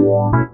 Wow.